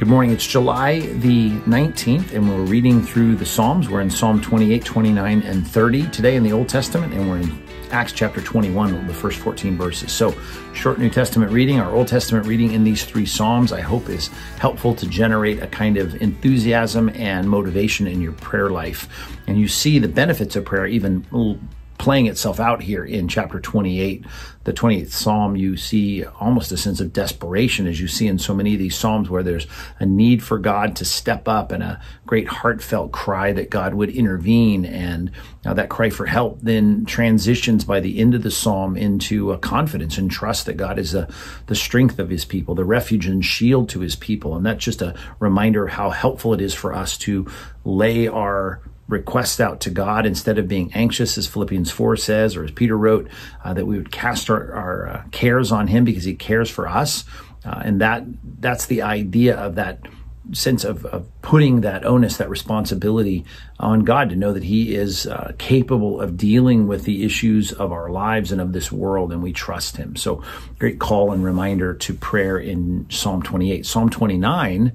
Good morning. It's July the 19th, and we're reading through the Psalms. We're in Psalm 28, 29, and 30 today in the Old Testament, and we're in Acts chapter 21, the first 14 verses. So, short New Testament reading, our Old Testament reading in these three Psalms, I hope is helpful to generate a kind of enthusiasm and motivation in your prayer life. And you see the benefits of prayer even playing itself out here in chapter 28, the 28th Psalm, you see almost a sense of desperation as you see in so many of these Psalms where there's a need for God to step up and a great heartfelt cry that God would intervene. And now that cry for help then transitions by the end of the Psalm into a confidence and trust that God is a, the strength of his people, the refuge and shield to his people. And that's just a reminder of how helpful it is for us to lay our request out to God instead of being anxious, as Philippians 4 says, or as Peter wrote, uh, that we would cast our, our uh, cares on Him because He cares for us. Uh, and that that's the idea of that sense of, of, putting that onus, that responsibility on God to know that He is uh, capable of dealing with the issues of our lives and of this world, and we trust Him. So, great call and reminder to prayer in Psalm 28. Psalm 29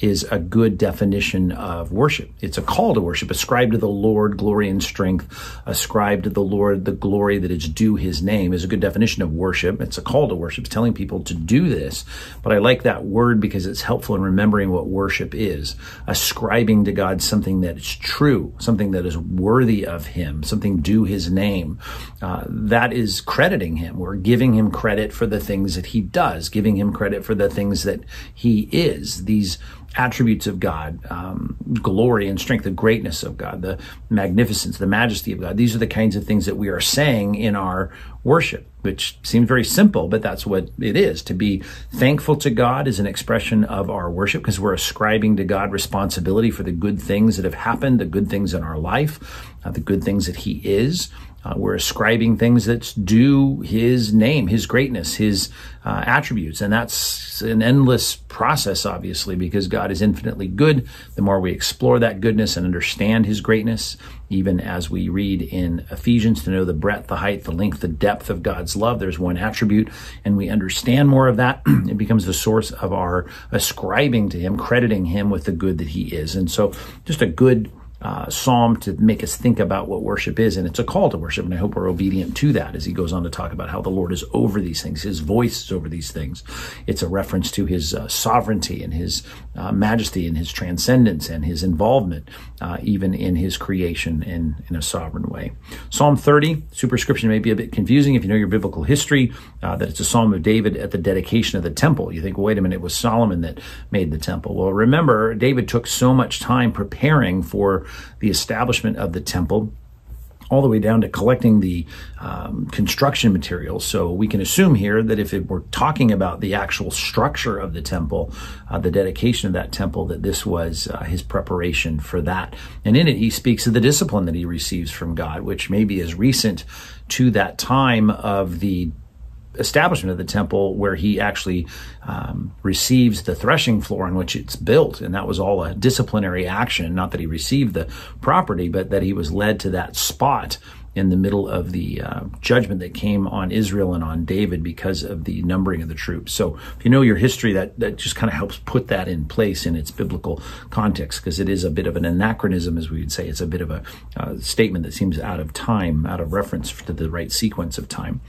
is a good definition of worship. It's a call to worship. Ascribe to the Lord glory and strength. Ascribe to the Lord the glory that is due his name is a good definition of worship. It's a call to worship. It's telling people to do this. But I like that word because it's helpful in remembering what worship is. Ascribing to God something that is true, something that is worthy of him, something due his name. Uh, that is crediting him. We're giving him credit for the things that he does, giving him credit for the things that he is. These attributes of God, um, glory and strength, the greatness of God, the magnificence, the majesty of God. These are the kinds of things that we are saying in our worship, which seems very simple, but that's what it is. To be thankful to God is an expression of our worship because we're ascribing to God responsibility for the good things that have happened, the good things in our life, uh, the good things that He is. Uh, we're ascribing things that's due his name, his greatness, his uh, attributes. And that's an endless process, obviously, because God is infinitely good. The more we explore that goodness and understand his greatness, even as we read in Ephesians to know the breadth, the height, the length, the depth of God's love, there's one attribute, and we understand more of that, it becomes the source of our ascribing to him, crediting him with the good that he is. And so just a good uh, psalm to make us think about what worship is. And it's a call to worship. And I hope we're obedient to that as he goes on to talk about how the Lord is over these things. His voice is over these things. It's a reference to his uh, sovereignty and his uh, majesty and his transcendence and his involvement, uh, even in his creation in, in a sovereign way. Psalm 30, superscription may be a bit confusing if you know your biblical history, uh, that it's a psalm of David at the dedication of the temple. You think, well, wait a minute, it was Solomon that made the temple. Well, remember, David took so much time preparing for the establishment of the temple all the way down to collecting the um, construction materials. So we can assume here that if it, we're talking about the actual structure of the temple, uh, the dedication of that temple, that this was uh, his preparation for that. And in it, he speaks of the discipline that he receives from God, which maybe is recent to that time of the establishment of the temple where he actually um, receives the threshing floor on which it's built. And that was all a disciplinary action. Not that he received the property, but that he was led to that spot in the middle of the uh, judgment that came on Israel and on David because of the numbering of the troops. So if you know your history, that, that just kind of helps put that in place in its biblical context because it is a bit of an anachronism, as we would say. It's a bit of a uh, statement that seems out of time, out of reference to the right sequence of time.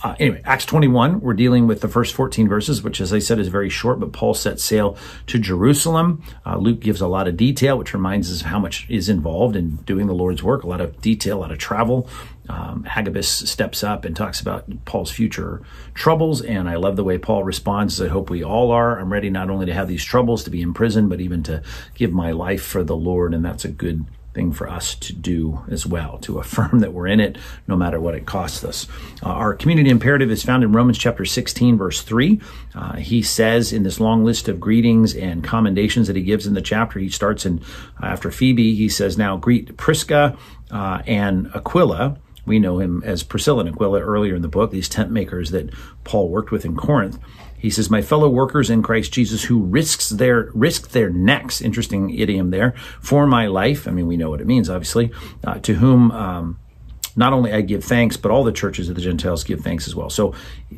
Uh, anyway, Acts 21, we're dealing with the first 14 verses, which, as I said, is very short, but Paul sets sail to Jerusalem. Uh, Luke gives a lot of detail, which reminds us of how much is involved in doing the Lord's work, a lot of detail, a lot of travel. Um, Agabus steps up and talks about Paul's future troubles, and I love the way Paul responds. I hope we all are. I'm ready not only to have these troubles, to be in prison, but even to give my life for the Lord, and that's a good thing for us to do as well, to affirm that we're in it no matter what it costs us. Uh, our community imperative is found in Romans chapter 16, verse 3. Uh, he says in this long list of greetings and commendations that he gives in the chapter, he starts in after Phoebe, he says, Now greet Prisca uh, and Aquila. We know him as Priscilla and Aquila earlier in the book, these tent makers that Paul worked with in Corinth. He says, "My fellow workers in Christ Jesus, who risks their risked their necks, interesting idiom there, for my life. I mean, we know what it means, obviously. Uh, to whom." Um, not only I give thanks, but all the churches of the Gentiles give thanks as well. So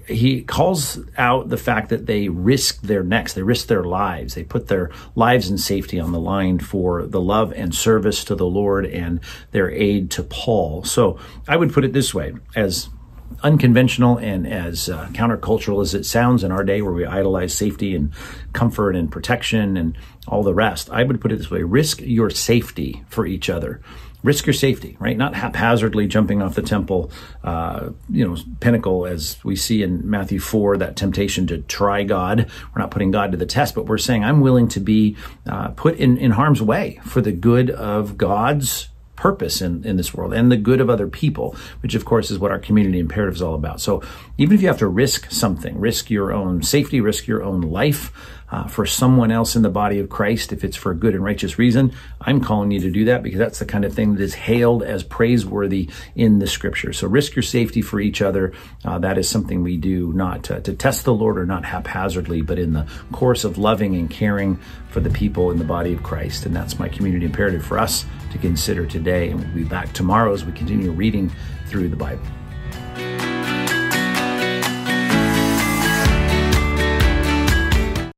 he calls out the fact that they risk their necks, they risk their lives, they put their lives and safety on the line for the love and service to the Lord and their aid to Paul. So I would put it this way as unconventional and as uh, countercultural as it sounds in our day where we idolize safety and comfort and protection and all the rest, I would put it this way risk your safety for each other. Risk your safety, right? Not haphazardly jumping off the temple, uh, you know, pinnacle as we see in Matthew 4, that temptation to try God. We're not putting God to the test, but we're saying, I'm willing to be uh, put in, in harm's way for the good of God's purpose in, in this world and the good of other people, which of course is what our community imperative is all about. So even if you have to risk something, risk your own safety, risk your own life uh, for someone else in the body of Christ, if it's for a good and righteous reason, I'm calling you to do that because that's the kind of thing that is hailed as praiseworthy in the scripture. So risk your safety for each other. Uh, that is something we do not to, to test the Lord or not haphazardly, but in the course of loving and caring for the people in the body of Christ. And that's my community imperative for us to consider today. And we'll be back tomorrow as we continue reading through the Bible.